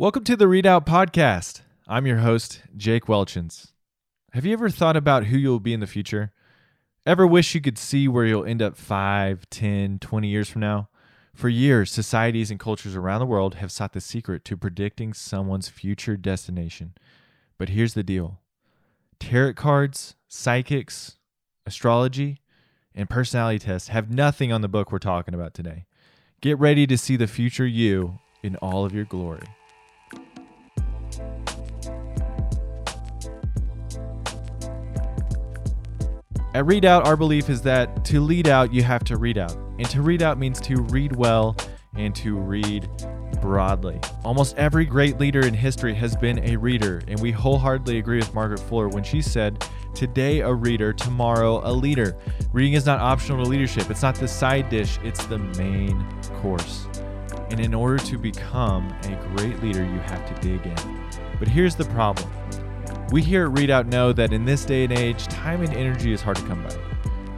Welcome to the Readout Podcast. I'm your host, Jake Welchans. Have you ever thought about who you'll be in the future? Ever wish you could see where you'll end up 5, 10, 20 years from now? For years, societies and cultures around the world have sought the secret to predicting someone's future destination. But here's the deal tarot cards, psychics, astrology, and personality tests have nothing on the book we're talking about today. Get ready to see the future you in all of your glory. At Readout, our belief is that to lead out, you have to read out. And to read out means to read well and to read broadly. Almost every great leader in history has been a reader, and we wholeheartedly agree with Margaret Fuller when she said, Today a reader, tomorrow a leader. Reading is not optional to leadership, it's not the side dish, it's the main course. And in order to become a great leader, you have to dig in. But here's the problem we here at Readout know that in this day and age, time and energy is hard to come by.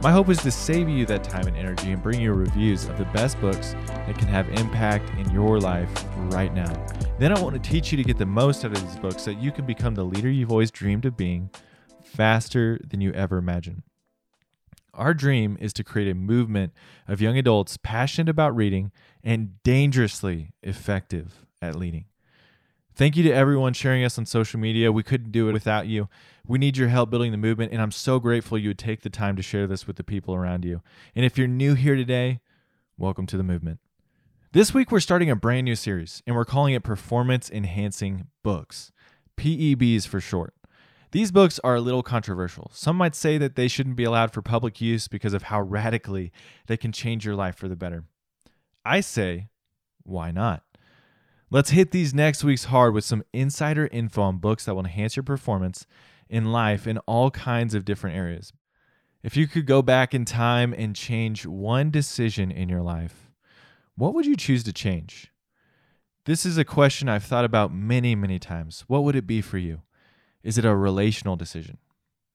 My hope is to save you that time and energy and bring you reviews of the best books that can have impact in your life right now. Then I want to teach you to get the most out of these books so that you can become the leader you've always dreamed of being faster than you ever imagined. Our dream is to create a movement of young adults passionate about reading and dangerously effective at leading. Thank you to everyone sharing us on social media. We couldn't do it without you. We need your help building the movement, and I'm so grateful you would take the time to share this with the people around you. And if you're new here today, welcome to the movement. This week, we're starting a brand new series, and we're calling it Performance Enhancing Books, PEBs for short. These books are a little controversial. Some might say that they shouldn't be allowed for public use because of how radically they can change your life for the better. I say, why not? Let's hit these next weeks hard with some insider info on books that will enhance your performance in life in all kinds of different areas. If you could go back in time and change one decision in your life, what would you choose to change? This is a question I've thought about many, many times. What would it be for you? Is it a relational decision?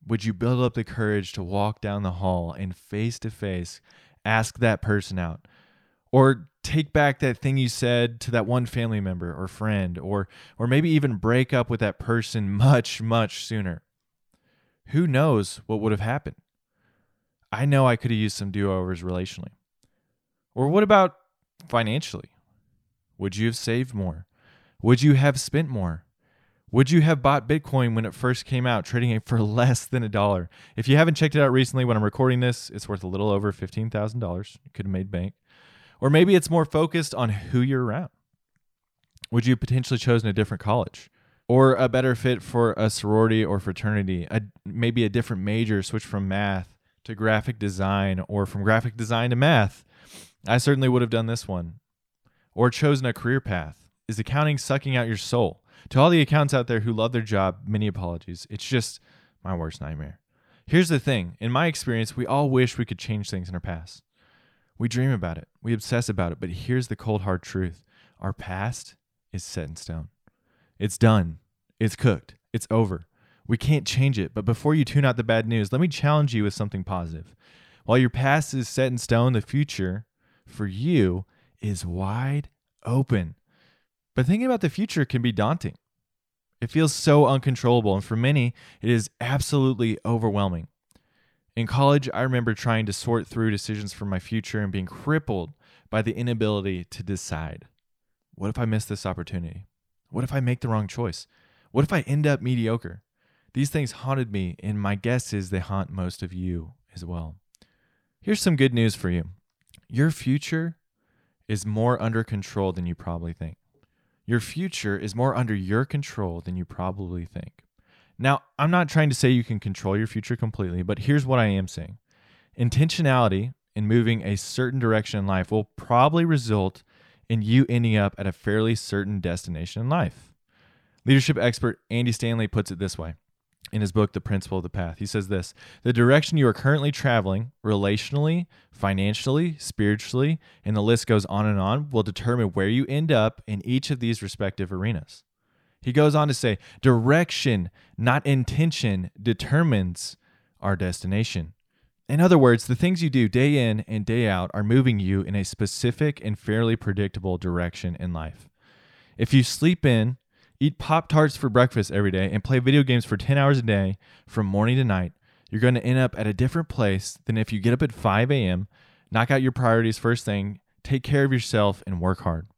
Would you build up the courage to walk down the hall and face to face ask that person out? Or take back that thing you said to that one family member or friend or or maybe even break up with that person much much sooner. Who knows what would have happened? I know i could have used some do-overs relationally. Or what about financially? Would you have saved more? Would you have spent more? Would you have bought bitcoin when it first came out trading it for less than a dollar? If you haven't checked it out recently when i'm recording this it's worth a little over $15000 you could have made bank or maybe it's more focused on who you're around. Would you potentially chosen a different college? Or a better fit for a sorority or fraternity? A, maybe a different major, switch from math to graphic design or from graphic design to math. I certainly would have done this one. Or chosen a career path. Is accounting sucking out your soul? To all the accounts out there who love their job, many apologies. It's just my worst nightmare. Here's the thing in my experience, we all wish we could change things in our past. We dream about it, we obsess about it, but here's the cold hard truth our past is set in stone. It's done, it's cooked, it's over. We can't change it, but before you tune out the bad news, let me challenge you with something positive. While your past is set in stone, the future for you is wide open. But thinking about the future can be daunting. It feels so uncontrollable, and for many, it is absolutely overwhelming. In college, I remember trying to sort through decisions for my future and being crippled by the inability to decide. What if I miss this opportunity? What if I make the wrong choice? What if I end up mediocre? These things haunted me, and my guess is they haunt most of you as well. Here's some good news for you your future is more under control than you probably think. Your future is more under your control than you probably think. Now, I'm not trying to say you can control your future completely, but here's what I am saying intentionality in moving a certain direction in life will probably result in you ending up at a fairly certain destination in life. Leadership expert Andy Stanley puts it this way in his book, The Principle of the Path. He says this The direction you are currently traveling, relationally, financially, spiritually, and the list goes on and on, will determine where you end up in each of these respective arenas. He goes on to say, direction, not intention, determines our destination. In other words, the things you do day in and day out are moving you in a specific and fairly predictable direction in life. If you sleep in, eat Pop Tarts for breakfast every day, and play video games for 10 hours a day from morning to night, you're going to end up at a different place than if you get up at 5 a.m., knock out your priorities first thing, take care of yourself, and work hard.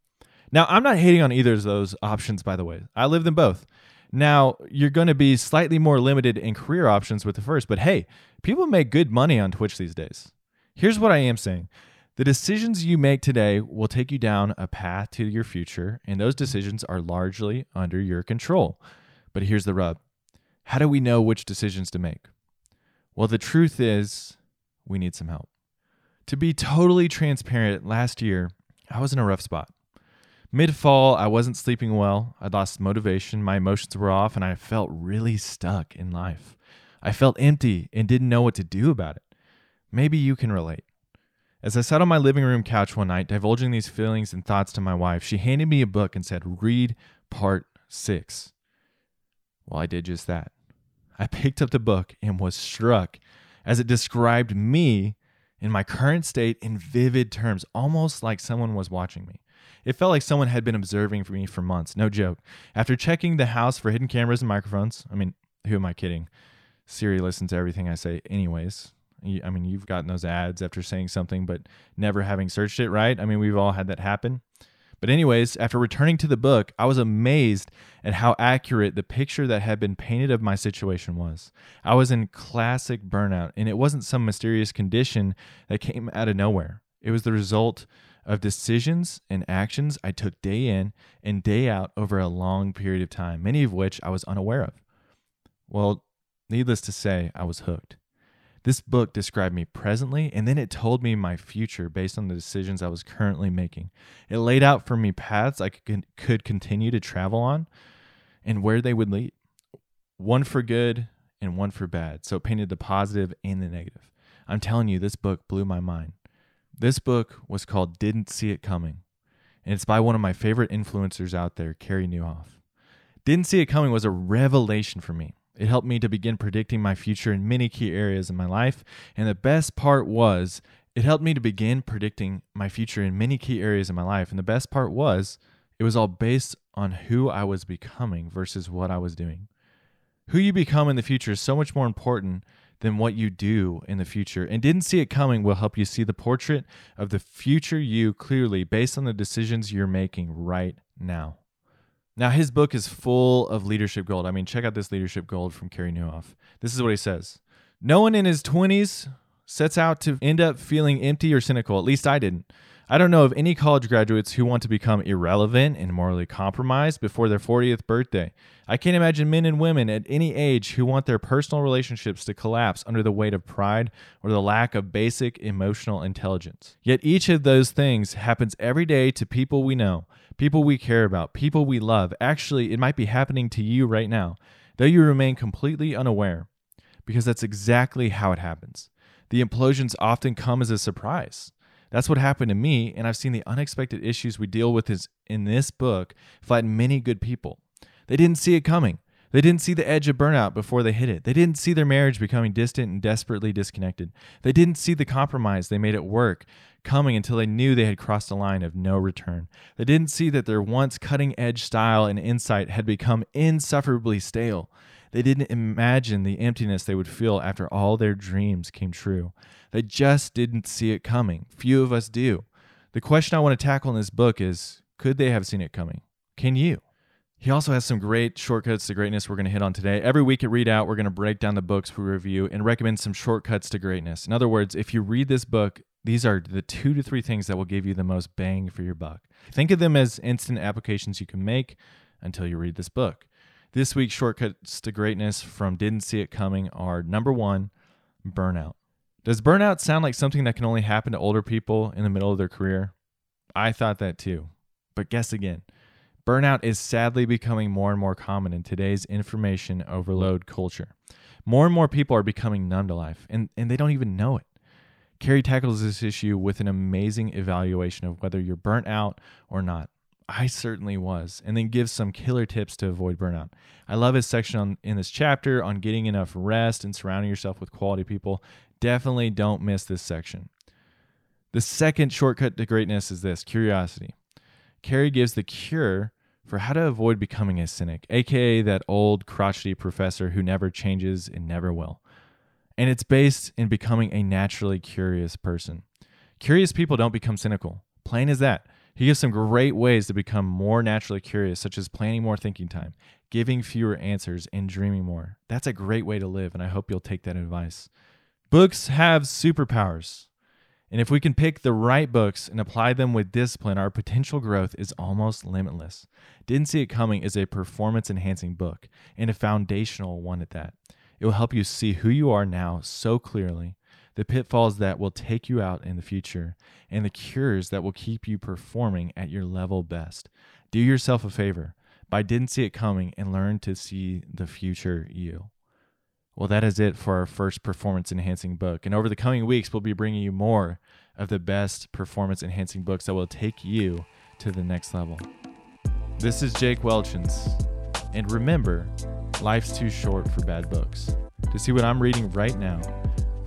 Now, I'm not hating on either of those options, by the way. I live them both. Now, you're going to be slightly more limited in career options with the first, but hey, people make good money on Twitch these days. Here's what I am saying the decisions you make today will take you down a path to your future, and those decisions are largely under your control. But here's the rub how do we know which decisions to make? Well, the truth is, we need some help. To be totally transparent, last year, I was in a rough spot. Mid fall, I wasn't sleeping well. I lost motivation, my emotions were off, and I felt really stuck in life. I felt empty and didn't know what to do about it. Maybe you can relate. As I sat on my living room couch one night, divulging these feelings and thoughts to my wife, she handed me a book and said, Read part six. Well, I did just that. I picked up the book and was struck as it described me in my current state in vivid terms, almost like someone was watching me. It felt like someone had been observing me for months, no joke. After checking the house for hidden cameras and microphones, I mean, who am I kidding? Siri listens to everything I say, anyways. I mean, you've gotten those ads after saying something, but never having searched it, right? I mean, we've all had that happen. But, anyways, after returning to the book, I was amazed at how accurate the picture that had been painted of my situation was. I was in classic burnout, and it wasn't some mysterious condition that came out of nowhere. It was the result of decisions and actions I took day in and day out over a long period of time, many of which I was unaware of. Well, needless to say, I was hooked. This book described me presently, and then it told me my future based on the decisions I was currently making. It laid out for me paths I could, could continue to travel on and where they would lead one for good and one for bad. So it painted the positive and the negative. I'm telling you, this book blew my mind. This book was called Didn't See It Coming, and it's by one of my favorite influencers out there, Carey Nieuwhof. Didn't See It Coming was a revelation for me. It helped me to begin predicting my future in many key areas in my life, and the best part was it helped me to begin predicting my future in many key areas in my life. And the best part was it was all based on who I was becoming versus what I was doing. Who you become in the future is so much more important than what you do in the future. And didn't see it coming will help you see the portrait of the future you clearly based on the decisions you're making right now. Now, his book is full of leadership gold. I mean, check out this leadership gold from Carey Nieuwhof. This is what he says No one in his 20s sets out to end up feeling empty or cynical. At least I didn't. I don't know of any college graduates who want to become irrelevant and morally compromised before their 40th birthday. I can't imagine men and women at any age who want their personal relationships to collapse under the weight of pride or the lack of basic emotional intelligence. Yet each of those things happens every day to people we know, people we care about, people we love. Actually, it might be happening to you right now, though you remain completely unaware, because that's exactly how it happens. The implosions often come as a surprise. That's what happened to me, and I've seen the unexpected issues we deal with is, in this book flatten many good people. They didn't see it coming. They didn't see the edge of burnout before they hit it. They didn't see their marriage becoming distant and desperately disconnected. They didn't see the compromise they made at work coming until they knew they had crossed a line of no return. They didn't see that their once cutting edge style and insight had become insufferably stale. They didn't imagine the emptiness they would feel after all their dreams came true. They just didn't see it coming. Few of us do. The question I want to tackle in this book is could they have seen it coming? Can you? He also has some great shortcuts to greatness we're going to hit on today. Every week at Readout, we're going to break down the books we review and recommend some shortcuts to greatness. In other words, if you read this book, these are the two to three things that will give you the most bang for your buck. Think of them as instant applications you can make until you read this book. This week's shortcuts to greatness from Didn't See It Coming are number one, burnout. Does burnout sound like something that can only happen to older people in the middle of their career? I thought that too. But guess again. Burnout is sadly becoming more and more common in today's information overload culture. More and more people are becoming numb to life, and, and they don't even know it. Carey tackles this issue with an amazing evaluation of whether you're burnt out or not. I certainly was, and then gives some killer tips to avoid burnout. I love his section on, in this chapter on getting enough rest and surrounding yourself with quality people. Definitely don't miss this section. The second shortcut to greatness is this curiosity. Carey gives the cure for how to avoid becoming a cynic, aka that old crotchety professor who never changes and never will. And it's based in becoming a naturally curious person. Curious people don't become cynical. Plain as that. He gives some great ways to become more naturally curious, such as planning more thinking time, giving fewer answers, and dreaming more. That's a great way to live, and I hope you'll take that advice. Books have superpowers. And if we can pick the right books and apply them with discipline, our potential growth is almost limitless. Didn't See It Coming is a performance enhancing book and a foundational one at that. It will help you see who you are now so clearly, the pitfalls that will take you out in the future, and the cures that will keep you performing at your level best. Do yourself a favor by Didn't See It Coming and learn to see the future you. Well, that is it for our first performance enhancing book. And over the coming weeks, we'll be bringing you more of the best performance enhancing books that will take you to the next level. This is Jake Welchans. And remember, life's too short for bad books. To see what I'm reading right now,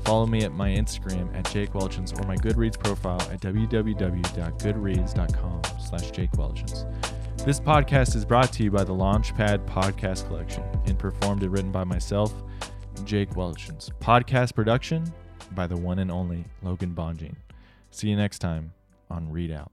follow me at my Instagram at Jake Welchans or my Goodreads profile at www.goodreads.com slash Jake Welchans. This podcast is brought to you by the Launchpad Podcast Collection and performed and written by myself, Jake Welchans. Podcast production by the one and only Logan Bonjean. See you next time on Readout.